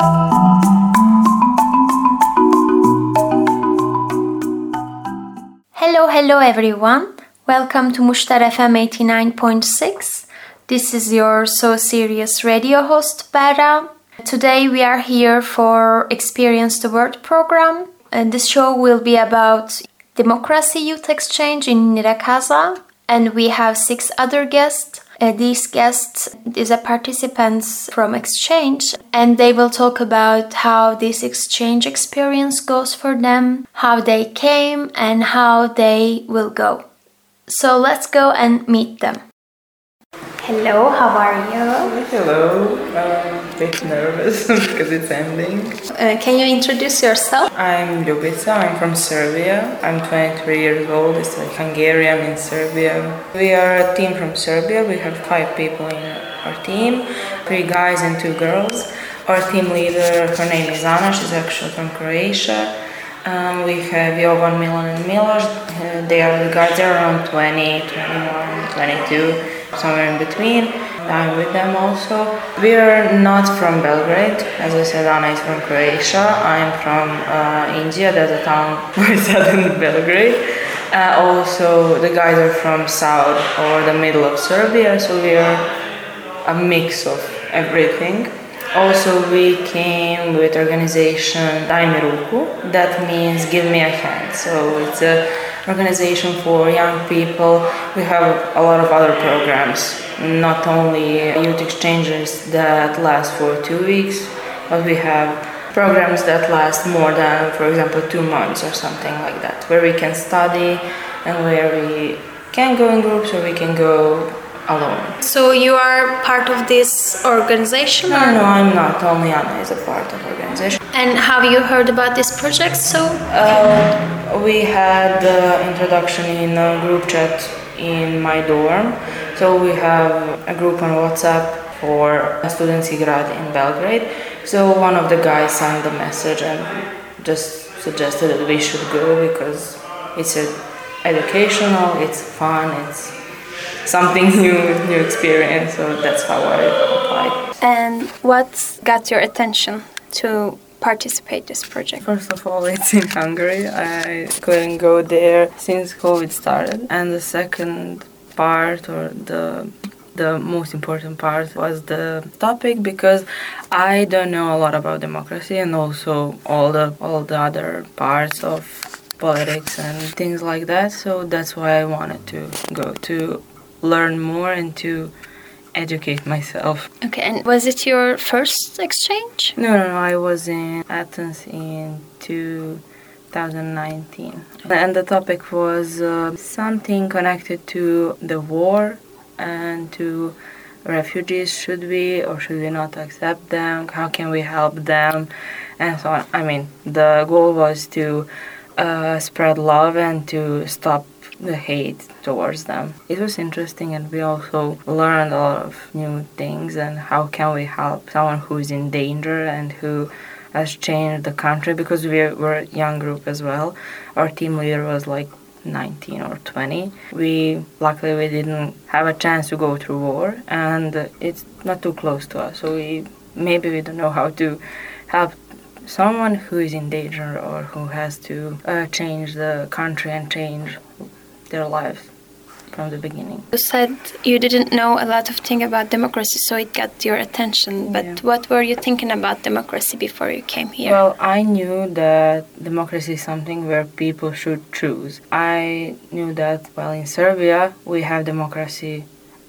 Hello, hello everyone. Welcome to Mushtar FM 89.6. This is your So Serious radio host, Bara. Today we are here for Experience the World program. And this show will be about democracy youth exchange in Nyíregyháza. And we have six other guests uh, these guests these a participants from exchange and they will talk about how this exchange experience goes for them, how they came and how they will go. So let's go and meet them. Hello, how are you? Hello, I'm a bit nervous because it's ending. Uh, can you introduce yourself? I'm Ljubica, I'm from Serbia. I'm 23 years old, it's like Hungarian in Serbia. We are a team from Serbia, we have five people in our team, three guys and two girls. Our team leader, her name is Ana, she's actually from Croatia. Um, we have Jovan, Milan and Miloš, uh, they are the guys, they're around 20, 21, 22 somewhere in between. I'm with them also. We are not from Belgrade. As I said, Ana is from Croatia. I'm from uh, Inđija. There's a town right south in Belgrade. Uh, also, the guys are from south or the middle of Serbia, so we are a mix of everything. Also, we came with organization Daj mi ruku. That means give me a hand. So it's an organization for young people. We have a lot of other programs, not only youth exchanges that last for two weeks, but we have programs that last more than, for example, two months or something like that, where we can study and where we can go in groups or we can go alone. So you are part of this organization? No, no, I'm not. Only Ana is a part of the organization. And have you heard about this project? So uh, we had the introduction in a group chat in my dorm. So we have a group on WhatsApp for Studentski Grad in Belgrade. So one of the guys sent the message and just suggested that we should go because it's educational, it's fun, it's something new, new experience. So that's how I applied. And what got your attention to participate this project? First of all, it's in Hungary. I couldn't go there since COVID started. And the second part or the the most important part was the topic because I don't know a lot about democracy and also all the all the other parts of politics and things like that. So that's why I wanted to go to learn more and to educate myself. Okay, and was it your first exchange? No, no, no. I was in Athens in 2019. And the topic was uh, something connected to the war and to refugees. Should we or should we not accept them? How can we help them? And so on. I mean, the goal was to uh, spread love and to stop the hate towards them. It was interesting and we also learned a lot of new things and how can we help someone who is in danger and who has changed the country because we were a young group as well. Our team leader was like 19 or 20. We luckily we didn't have a chance to go through war and it's not too close to us. So we maybe we don't know how to help someone who is in danger or who has to uh, change the country and change their lives from the beginning. You said you didn't know a lot of things about democracy, so it got your attention. But yeah. what were you thinking about democracy before you came here? Well, I knew that democracy is something where people should choose. I knew that, well, in Serbia, we have democracy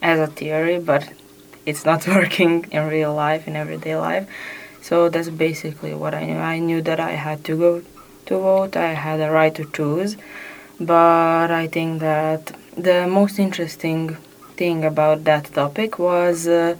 as a theory, but it's not working in real life, in everyday life. So that's basically what I knew. I knew that I had to go to vote, I had a right to choose but I think that the most interesting thing about that topic was uh,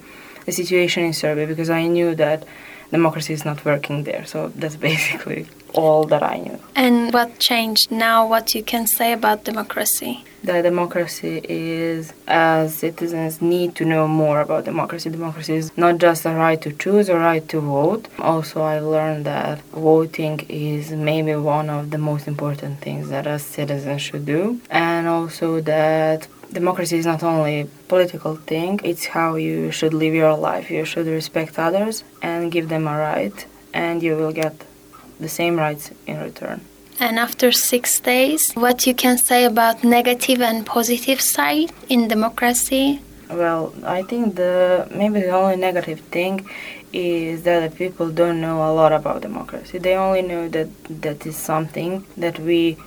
the situation in Serbia because I knew that democracy is not working there. So that's basically all that I knew. And what changed now? What you can say about democracy? That democracy is, as citizens need to know more about democracy. Democracy is not just a right to choose or right to vote. Also, I learned that voting is maybe one of the most important things that us citizens should do, and also that democracy is not only a political thing it's how you should live your life you should respect others and give them a right and you will get the same rights in return. And after six days, what you can say about negative and positive side in democracy? Well, I think the maybe the only negative thing is that the people don't know a lot about democracy. They only know that that is something that we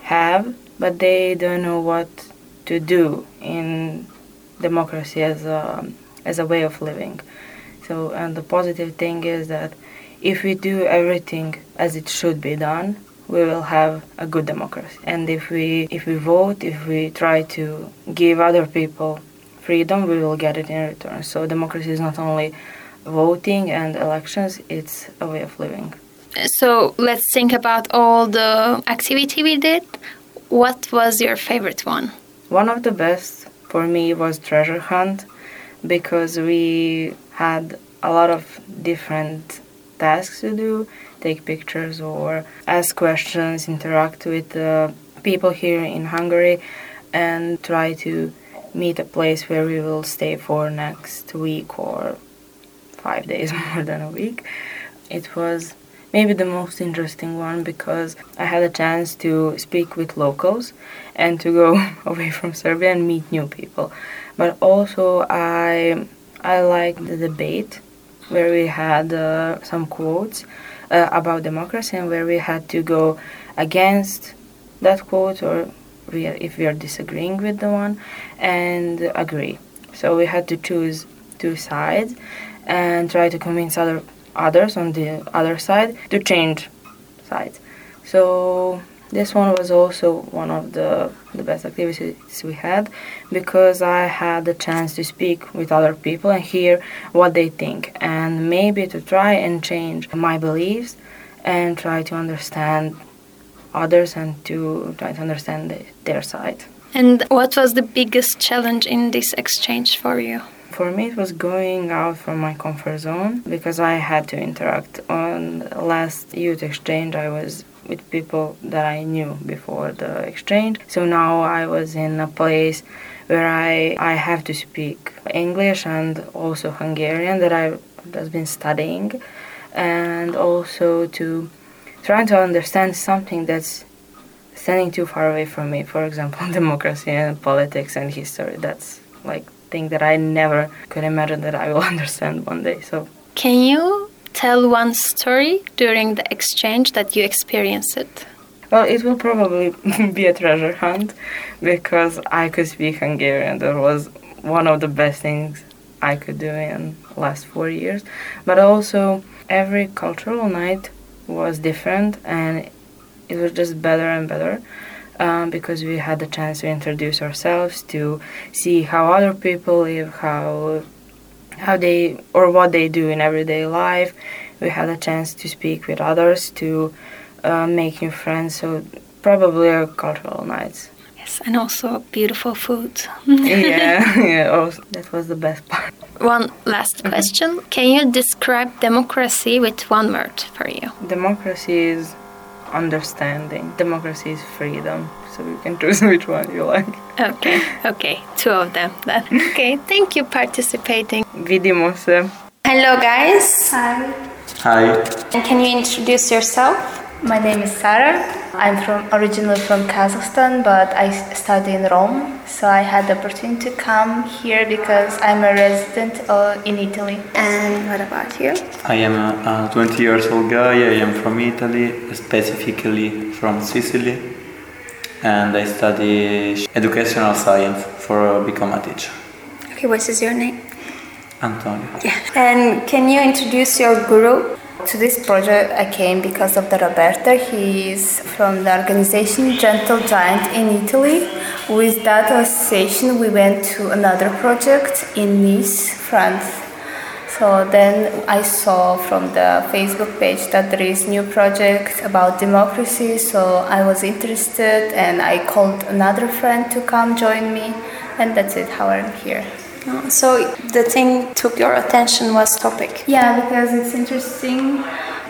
have, but they don't know what to do in democracy as a as a way of living. So, and the positive thing is that if we do everything as it should be done, we will have a good democracy. And if we if we vote, if we try to give other people freedom, we will get it in return. So democracy is not only voting and elections, it's a way of living. So let's think about all the activity we did. What was your favorite one? One of the best for me was treasure hunt because we had a lot of different tasks to do take pictures or ask questions interact with people here in hungary and try to meet a place where we will stay for next week or five days more than a week it was maybe the most interesting one because I had a chance to speak with locals and to go away from Serbia and meet new people. But also I I liked the debate where we had uh, some quotes uh, about democracy and where we had to go against that quote or we, if we are disagreeing with the one and agree. So we had to choose two sides and try to convince other others on the other side to change sides. So this one was also one of the, the best activities we had because I had the chance to speak with other people and hear what they think and maybe to try and change my beliefs and try to understand others and to try to understand the, their side. And what was the biggest challenge in this exchange for you? For me, it was going out from my comfort zone because I had to interact. On last youth exchange, I was with people that I knew before the exchange. So now I was in a place where I, I have to speak English and also Hungarian that I've just been studying, and also to trying to understand something that's standing too far away from me. For example, democracy and politics and history. That's like thing that I never could imagine that I will understand one day. So, can you tell one story during the exchange that you experienced it? Well, it will probably be a treasure hunt because I could speak Hungarian. That was one of the best things I could do in last four years. But also, every cultural night was different and it was just better and better um, because we had the chance to introduce ourselves, to see how other people live, how how they or what they do in everyday life. We had a chance to speak with others, to uh, make new friends. So probably our cultural nights. Yes, and also beautiful food. yeah, yeah. Also, that was the best part. One last mm-hmm. question. Can you describe democracy with one word for you? Democracy is understanding. Democracy is freedom. So you can choose which one you like. Okay, okay, two of them then. Okay, thank you participating. Vidimo se. Hello guys. Hi. Hi. And can you introduce yourself? My name is Sarah. I'm from originally from Kazakhstan, but I study in Rome. So I had the opportunity to come here because I'm a resident uh, in Italy. And what about you? I am a, a 20 years old guy. I am from Italy, specifically from Sicily, and I study educational science for become a teacher. Okay, what is your name? Antonio. Yeah. And can you introduce your group? To this project I came because of the Roberto. He is from the organization Gentle Giant in Italy. With that association we went to another project in Nice, France. So then I saw from the Facebook page that there is new project about democracy, so I was interested and I called another friend to come join me and that's it how I'm here. So the thing took your attention was topic. Yeah, because it's interesting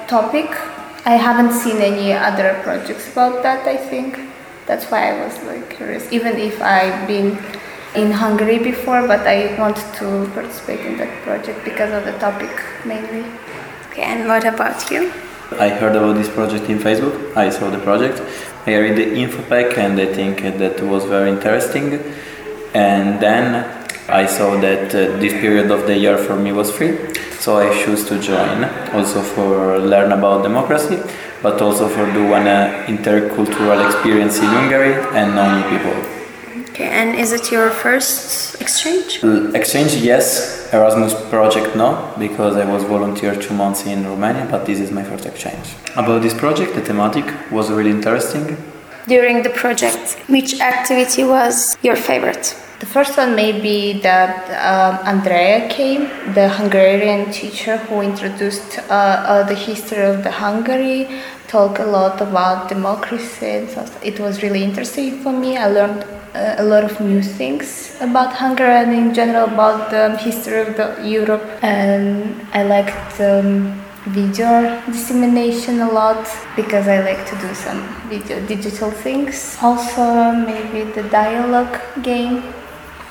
topic. I haven't seen any other projects about that. I think that's why I was like curious. Even if I've been in Hungary before, but I want to participate in that project because of the topic mainly. Okay, and what about you? I heard about this project in Facebook. I saw the project. I read the info pack and I think that was very interesting. And then I saw that uh, this period of the year for me was free, so I chose to join. Also for learn about democracy, but also for do an uh, intercultural experience in Hungary and know new people. Okay, and is it your first exchange? L- Exchange, yes. Erasmus project, no, because I was volunteer two months in Romania, but this is my first exchange. About this project, the thematic was really interesting. During the project, which activity was your favorite? The first one may be that um, Andrea came, the Hungarian teacher who introduced uh, uh, the history of the Hungary, talked a lot about democracy. So it was really interesting for me. I learned uh, a lot of new things about Hungary and in general about the history of the Europe. And I liked um, video dissemination a lot because I like to do some video digital things. Also, maybe the dialogue game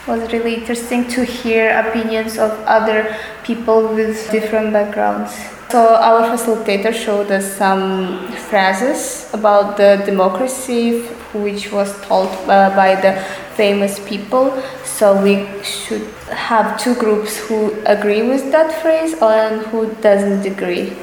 was really interesting to hear opinions of other people with different backgrounds. So our facilitator showed us some phrases about the democracy which was told uh, by the famous people. So we should have two groups who agree with that phrase and who doesn't agree.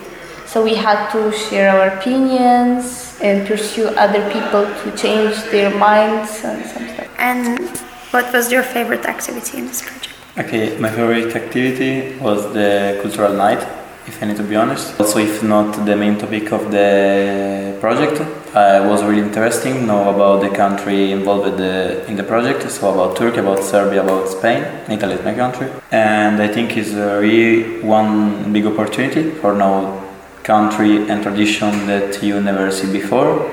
So we had to share our opinions and pursue other people to change their minds and some stuff. And what was your favorite activity in this project? Okay, my favorite activity was the cultural night, if I need to be honest. Also, if not the main topic of the project, uh, was really interesting. Know about the country involved in the project, so about Turkey, about Serbia, about Spain. Italy is my country, and I think it's really one big opportunity for now country and tradition that you never see before,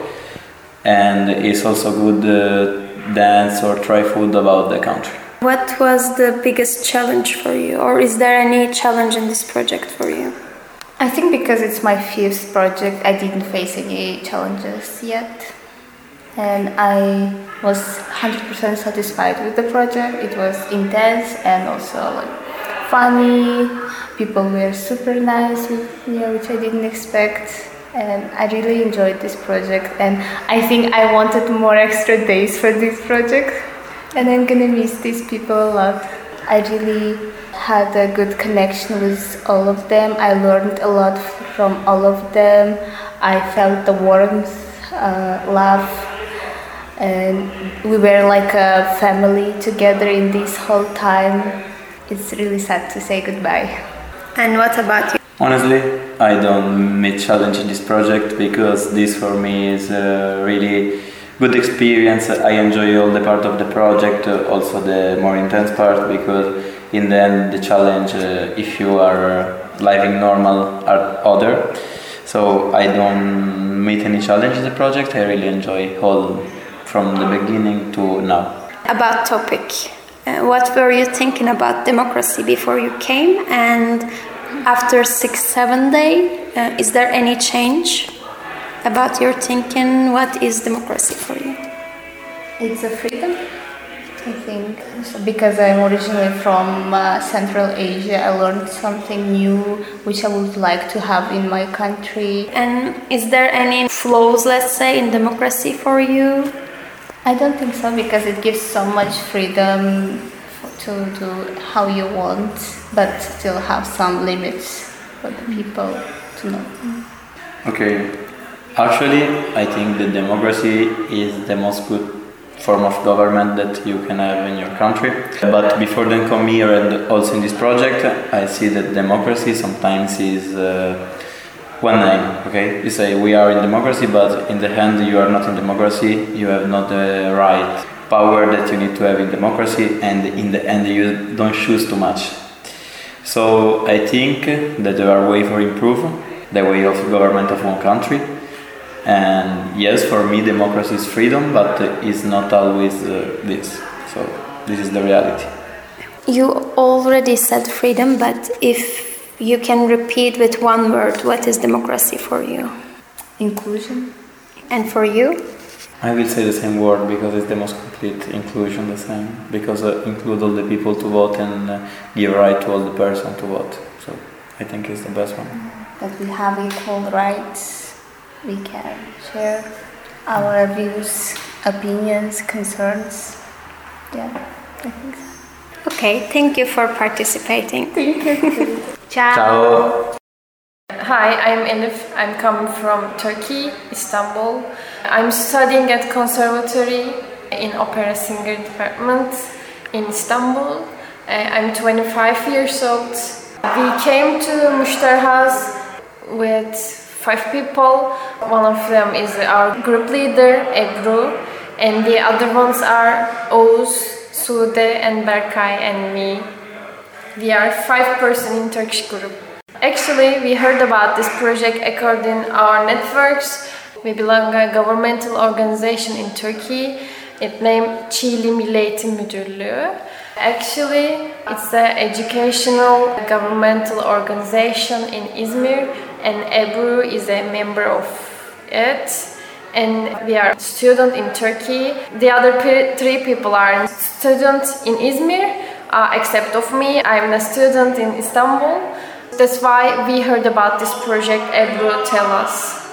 and it's also good uh, dance or try food about the country. What was the biggest challenge for you, or is there any challenge in this project for you? I think because it's my fifth project, I didn't face any challenges yet. And I was 100% satisfied with the project. It was intense and also like funny. People were super nice with me, which I didn't expect. And I really enjoyed this project. And I think I wanted more extra days for this project. And I'm gonna miss these people a lot. I really had a good connection with all of them. I learned a lot from all of them. I felt the warmth, uh, love, and we were like a family together in this whole time. It's really sad to say goodbye. And what about you? Honestly, I don't meet challenge in this project because this for me is a really good experience. I enjoy all the part of the project, uh, also the more intense part because in the end the challenge, uh, if you are living normal, are other. So I don't meet any challenge in the project. I really enjoy all from the beginning to now. About topic. Uh, what were you thinking about democracy before you came, and after six, seven day, uh, is there any change about your thinking? What is democracy for you? It's a freedom, I think. So because I'm originally from uh, Central Asia, I learned something new which I would like to have in my country. And is there any flaws, let's say, in democracy for you? I don't think so because it gives so much freedom to do how you want, but still have some limits for the people to know. Okay, actually, I think the democracy is the most good form of government that you can have in your country. But before then come here and also in this project, I see that democracy sometimes is uh, one name. Okay, you say we are in democracy, but in the end you are not in democracy. You have not the right power that you need to have in democracy, and in the end you don't choose too much. So I think that there are ways for improve the way of government of one country. And yes, for me, democracy is freedom, but it's not always uh, this. So this is the reality. You already said freedom, but if you can repeat with one word, what is democracy for you? Inclusion. And for you? I will say the same word because it's the most complete inclusion, the same. Because uh, include all the people to vote and uh, give right to all the person to vote. So I think it's the best one. that we have equal rights. We can share our views, opinions, concerns. Yeah, I think so. Okay, thank you for participating. Thank you. Ciao. Ciao. Hi, I'm Elif. I'm coming from Turkey, Istanbul. I'm studying at conservatory in opera singer department in Istanbul. Uh, I'm 25 years old. We came to Mushtarhaz with five people. One of them is our group leader, Ebru, and the other ones are Oğuz, Sude, and Berkay, and me. We are five person in Turkish group. Actually, we heard about this project according our networks. We belong a governmental organization in Turkey. It named Çiğli Milli Müdürlüğü. Actually, it's an educational governmental organization in Izmir, and Ebru is a member of it. And we are student in Turkey. The other three people are students in Izmir, uh, except of me. I'm a student in Istanbul. That's why we heard about this project Ebru tell us.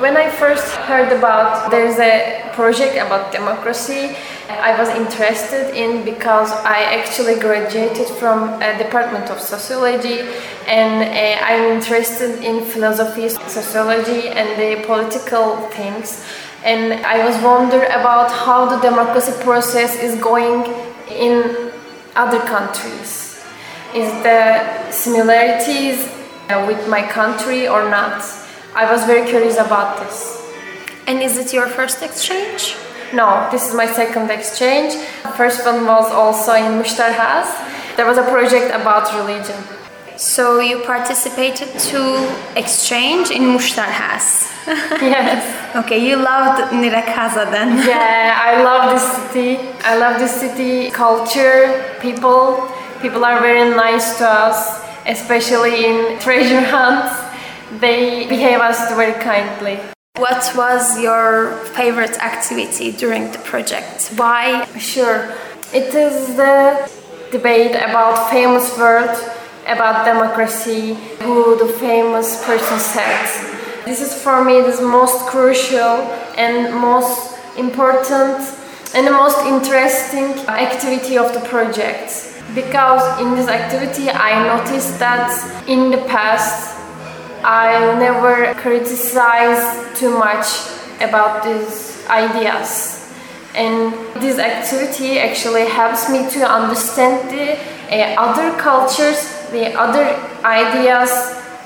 When I first heard about there's a project about democracy, I was interested in because I actually graduated from a department of sociology and uh, I'm interested in philosophy, sociology and the political things. And I was wonder about how the democracy process is going in other countries. Is the similarities uh, with my country or not? I was very curious about this. And is it your first exchange? No, this is my second exchange. The First one was also in Mushtarhaz. There was a project about religion. So you participated to exchange in Mushtarhas. yes. okay, you loved Nyíregyháza then. Yeah, I love this city. I love this city culture, people. People are very nice to us, especially in treasure hunts. They behave us very kindly. What was your favorite activity during the project? Why? Sure. It is the debate about famous word about democracy, who the famous person said. This is for me the most crucial and most important and the most interesting activity of the project. Because in this activity I noticed that in the past I never criticize too much about these ideas. And this activity actually helps me to understand the uh, other cultures, the other ideas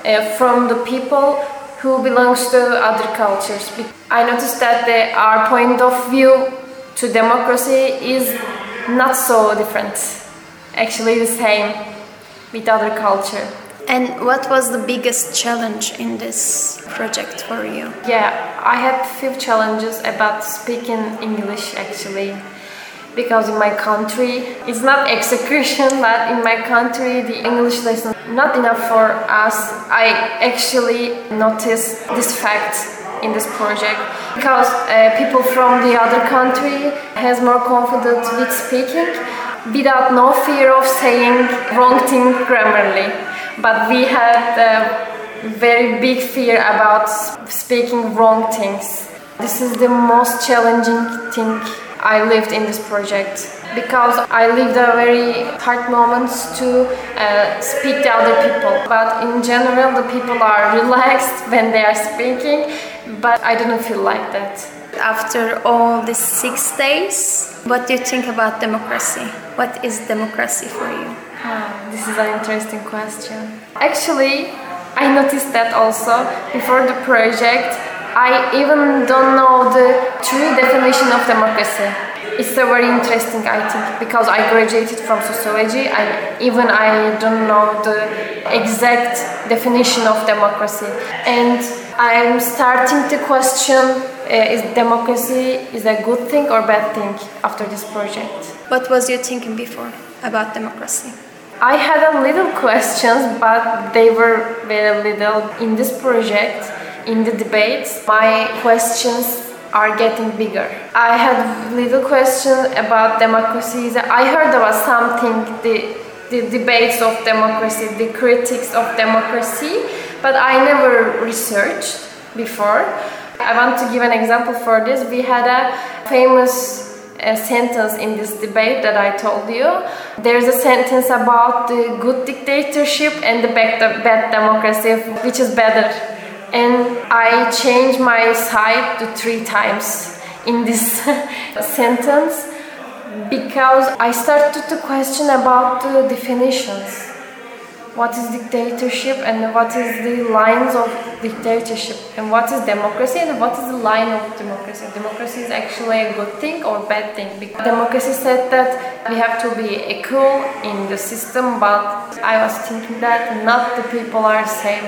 uh, from the people who belongs to other cultures. I noticed that the, our point of view to democracy is not so different. Actually, the same with other culture. And what was the biggest challenge in this project for you? Yeah, I had few challenges about speaking English actually. Because in my country, it's not execution, but in my country, the English lesson not enough for us. I actually noticed this fact in this project because uh, people from the other country has more confidence with speaking without no fear of saying wrong thing grammarly but we had a very big fear about speaking wrong things. This is the most challenging thing I lived in this project because I lived a very hard moments to uh, speak to other people. But in general, the people are relaxed when they are speaking, but I didn't feel like that. After all these six days, what do you think about democracy? What is democracy for you? Ah, this is an interesting question. Actually, I noticed that also before the project. I even don't know the true definition of democracy. It's a very interesting, I think, because I graduated from sociology. I even I don't know the exact definition of democracy, and I'm starting to question: Uh, is democracy is a good thing or bad thing after this project? What was you thinking before about democracy? I had a little questions, but they were very little in this project. In the debates, my questions are getting bigger. I had little question about democracy. I heard about something the the debates of democracy, the critics of democracy, but I never researched before. I want to give an example for this. We had a famous uh, sentence in this debate that I told you. There's a sentence about the good dictatorship and the bad, the bad democracy, which is better. And I changed my side to three times in this sentence because I started to question about the definitions what is dictatorship and what is the lines of dictatorship? And what is democracy and what is the line of democracy? Democracy is actually a good thing or bad thing? Because democracy said that we have to be equal in the system but i was thinking that not the people are the same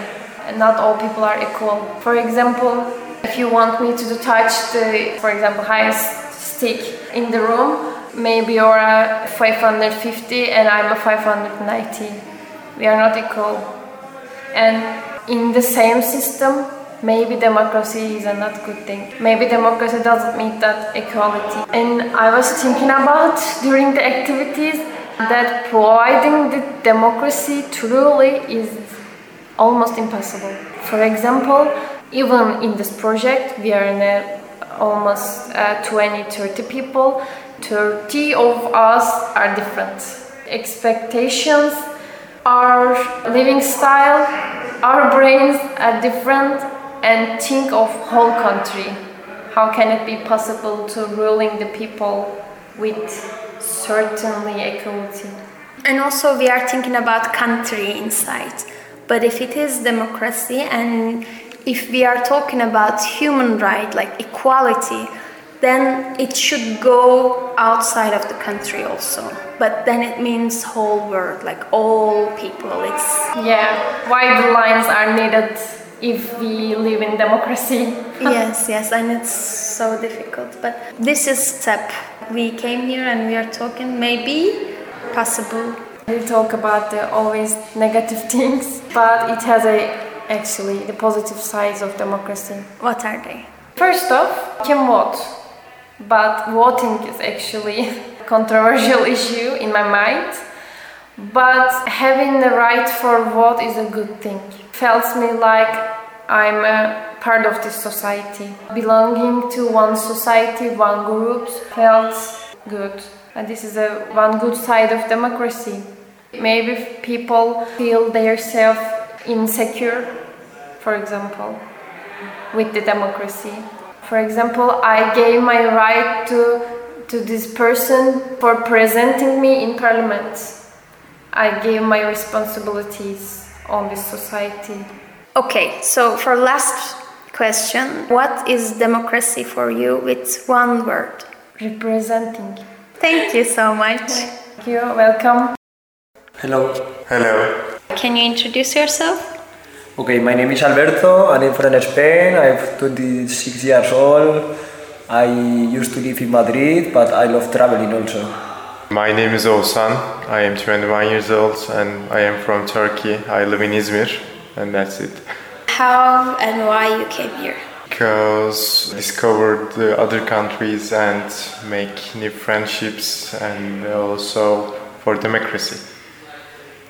and not all people are equal. For example if you want me to touch the for example highest stick in the room maybe you're a 550 and i'm a 590 we are not equal. And in the same system, maybe democracy is a not good thing. Maybe democracy doesn't mean that equality. And I was thinking about during the activities that providing the democracy truly is almost impossible. For example, even in this project, we are in a almost uh, 20 30 people 30 of us are different expectations our living style, our brains are different and think of whole country. How can it be possible to ruling the people with certainly equality? And also we are thinking about country inside. But if it is democracy and if we are talking about human right like equality, then it should go outside of the country also. But then it means whole world like all people. It's yeah why the lines are needed if we live in democracy? Yes yes and it's so difficult. But this is step. We came here and we are talking. Maybe possible. We talk about the always negative things but it has a actually the positive sides of democracy. What are they? First off can vote but voting is actually a controversial issue in my mind. But having the right for vote is a good thing. Feels me like I'm a part of this society. Belonging to one society, one group felt good. And this is a one good side of democracy. Maybe people feel themselves insecure, for example, with the democracy. For example, I gave my right to, to this person for presenting me in parliament. I gave my responsibilities on this society. Okay, so for last question, what is democracy for you with one word? Representing. Thank you so much. Thank you. Welcome. Hello. Hello. Can you introduce yourself? Okay, my name is Alberto and I'm from Spain. I'm 26 years old. I used to live in Madrid, but I love traveling also. My name is Oğuzhan. I am 21 years old and I am from Turkey. I live in Izmir and that's it. How and why you came here? Because discovered the other countries and make new friendships and also for democracy.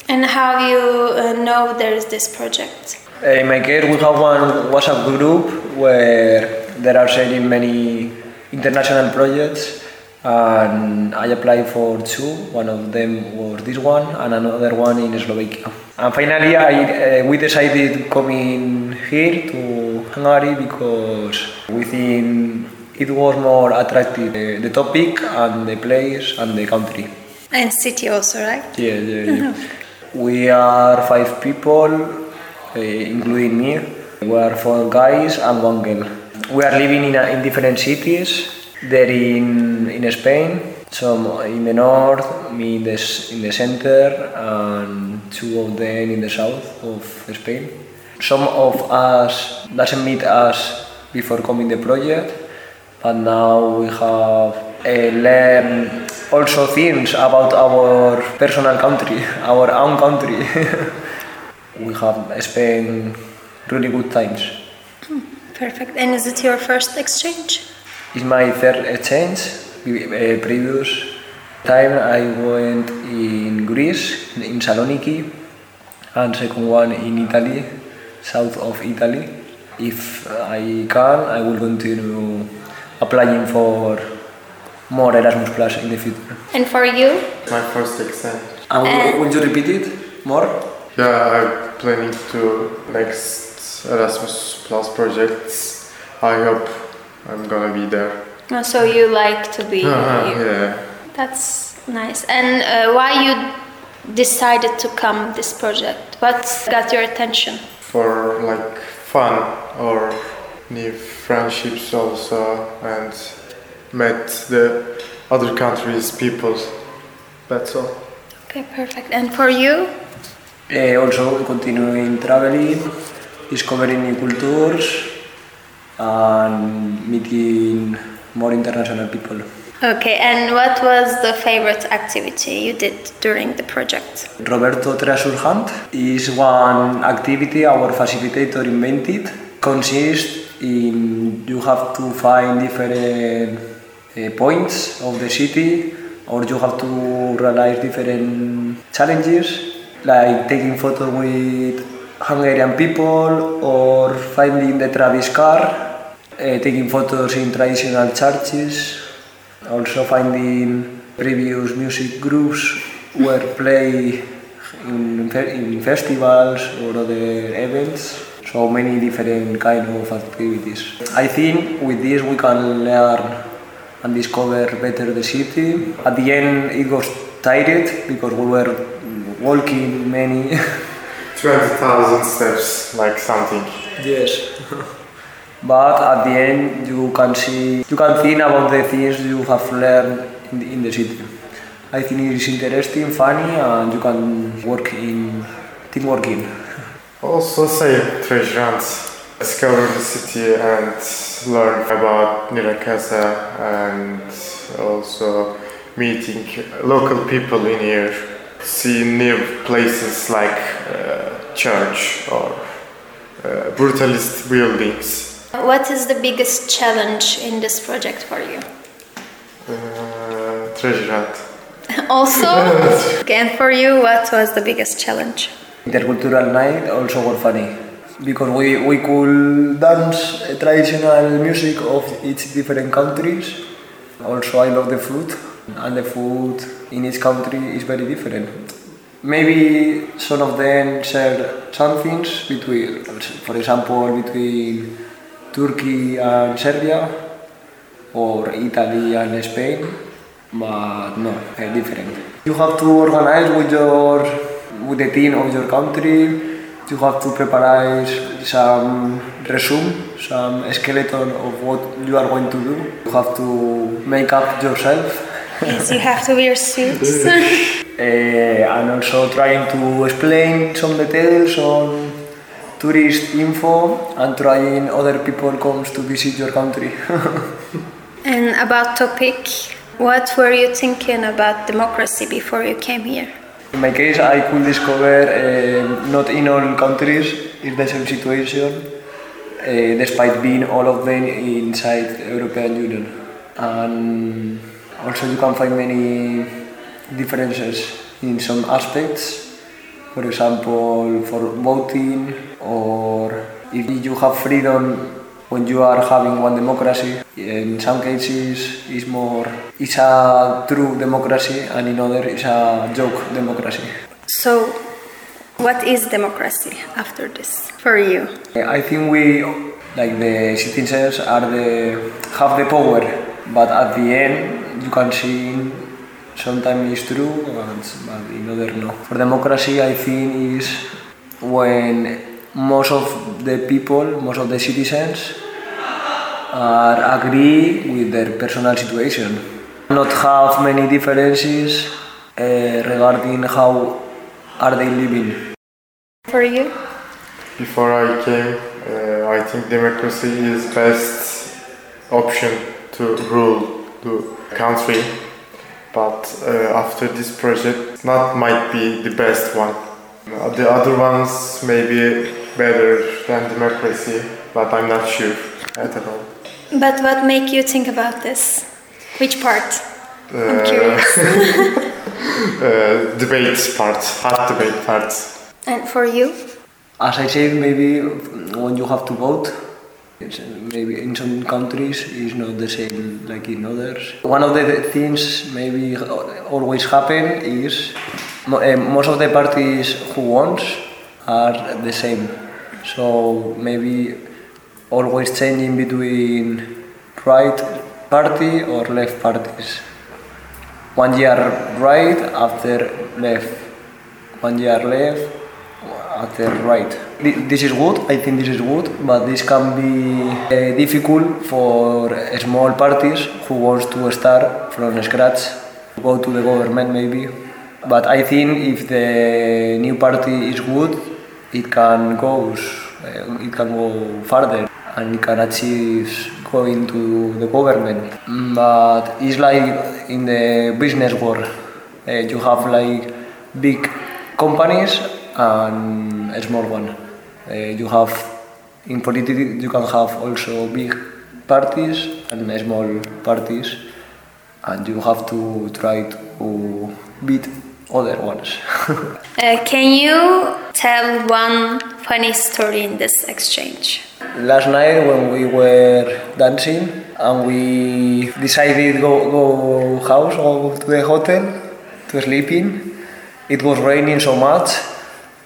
And how you uh, know there is this project? In my case, we have one WhatsApp group where there are sharing many international projects, and I applied for two. One of them was this one, and another one in Slovakia. And finally, I, uh, we decided coming here to Hungary because we think it was more attractive the, the topic and the place and the country. And city also, right? Yeah, yeah, yeah. We are five people, uh, including me. We are four guys and one girl. We are living in, in different cities. They're in, in Spain, some in the north, me in the, in the center, and two of them in the south of Spain. Some of us doesn't meet us before coming the project, but now we have uh, learned also things about our personal country, our own country. we have spent really good times. Perfect. And is it your first exchange? It's my third exchange. Uh, previous time I went in Greece, in Saloniki, and second one in Italy, south of Italy. If I can, I will continue applying for more Erasmus Plus in the future. And for you? My first exam. And Uh, will you repeat it more? Yeah, I'm planning to next Erasmus Plus projects. I hope I'm gonna be there. Oh, So you like to be Uh-huh, here. yeah. That's nice. And uh, why you decided to come this project? What got your attention? For like fun or new friendships also and met the other countries people. That's all. Okay, perfect. And for you? Uh, also continuing traveling, discovering new cultures, and meeting more international people. Okay, and what was the favorite activity you did during the project? Roberto Treasure Hunt is one activity our facilitator invented. Consists in you have to find different uh, points of the city, or you have to realize different challenges, like taking photos with Hungarian people, or finding the Travis car, uh, taking photos in traditional churches, also finding previous music groups were play in, in festivals or other events. So many different kind of activities. I think with this we can learn and discover better the city at the end it was tired because we were walking many 20,000 steps, like something. Yes. but at the end, you can see, you can think about the things you have learned in the, in the city. I think it is interesting, funny, and you can work in teamworking. Also say treasure hunts. Discover the city and learn about Nyíregyháza and also meeting local people in here. See new places like uh, church or uh, brutalist buildings. What is the biggest challenge in this project for you? Uh, treasure hunt. Also? okay, and for you, what was the biggest challenge? Intercultural night also were funny because we, we could dance traditional music of each different countries. Also, I love the food, and the food in each country is very different. Maybe some of them share some things between, for example, between Turkey and Serbia, or Italy and Spain, but no, uh, different. You have to organize with your with the team of your country. You have to prepare some resume, some skeleton of what you are going to do. You have to make up yourself. Yes, you have to wear suits. Uh, and also trying to explain some details on tourist info and trying other people comes to visit your country. and about topic, what were you thinking about democracy before you came here? In my case, I could discover uh, not in all countries is the same situation, uh, despite being all of them inside European Union. And also, you can find many differences in some aspects. For example, for voting, or if you have freedom when you are having one democracy. In some cases, it's more it's a true democracy, and in other, it's a joke democracy. So, what is democracy after this for you? I think we, like the citizens, are the have the power, but at the end, you can see sometimes it's true, but in other no. For democracy, I think is when most of the people, most of the citizens, are agree with their personal situation, not have many differences uh, regarding how are they living. For you? Before I came, uh, I think democracy is best option to rule the country. But uh, after this project, not might be the best one. The other ones may be better than democracy, but I'm not sure at all. But what make you think about this? Which part? I'm Uh, curious. uh, debate part, hot debate part. and for you? As I said, maybe when you have to vote, it's, maybe in some countries it's not the same like in others. One of the things maybe always happen is eh, most of the parties who wants are the same. So maybe always changing between right party or left parties. One year right after left, one year left after right. Thi- This is good, I think this is good, but this can be uh, difficult for small parties who wants to start from scratch, go to the government maybe. But I think if the new party is good, it can go, it can go further and it can achieve going to the government. But it's like in the business world, uh, you have like big companies and a small one. Uh, you have in politics you can have also big parties and small parties, and you have to try to beat other ones. Uh, can you tell one funny story in this exchange? Last night when we were dancing and we decided go go house go to the hotel to sleep in, it was raining so much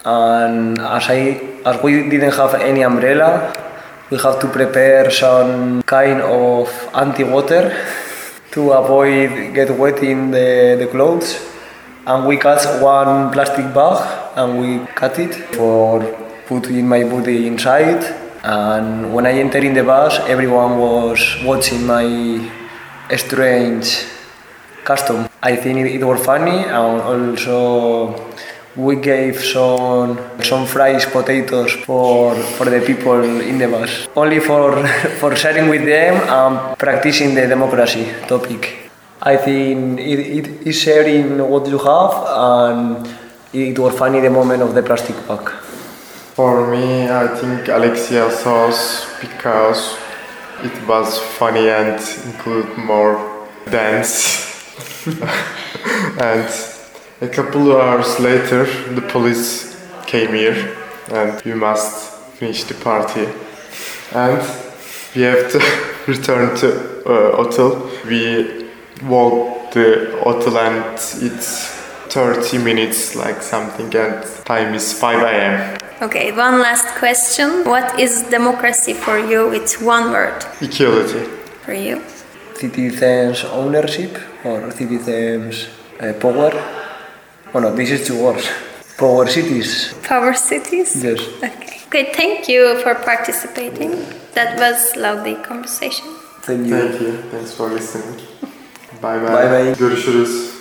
and as I as we didn't have any umbrella, we have to prepare some kind of anti-water to avoid get wet in the, the clothes and we cut one plastic bag and we cut it for putting my body inside. And when I entered in the bus everyone was watching my strange custom. I think it, it was funny and also we gave some some fries potatoes for for the people in the bus only for for sharing with them and practicing the democracy topic i think it, it is sharing what you have and it was funny the moment of the plastic bag For me, I think Alexia sauce because it was funny and include more dance. and a couple of hours later, the police came here and we must finish the party. And we have to return to uh, hotel. We walked the hotel it's 30 minutes like something and time is 5 a.m. Okay, one last question. What is democracy for you? It's one word Equality. for you. citizens ownership or citizens uh, power oh no this is two words power cities Power cities? yes Okay. Okay, thank you for participating. That was lovely conversation. thank you Thank you. Thanks for listening. Bay bay. Görüşürüz.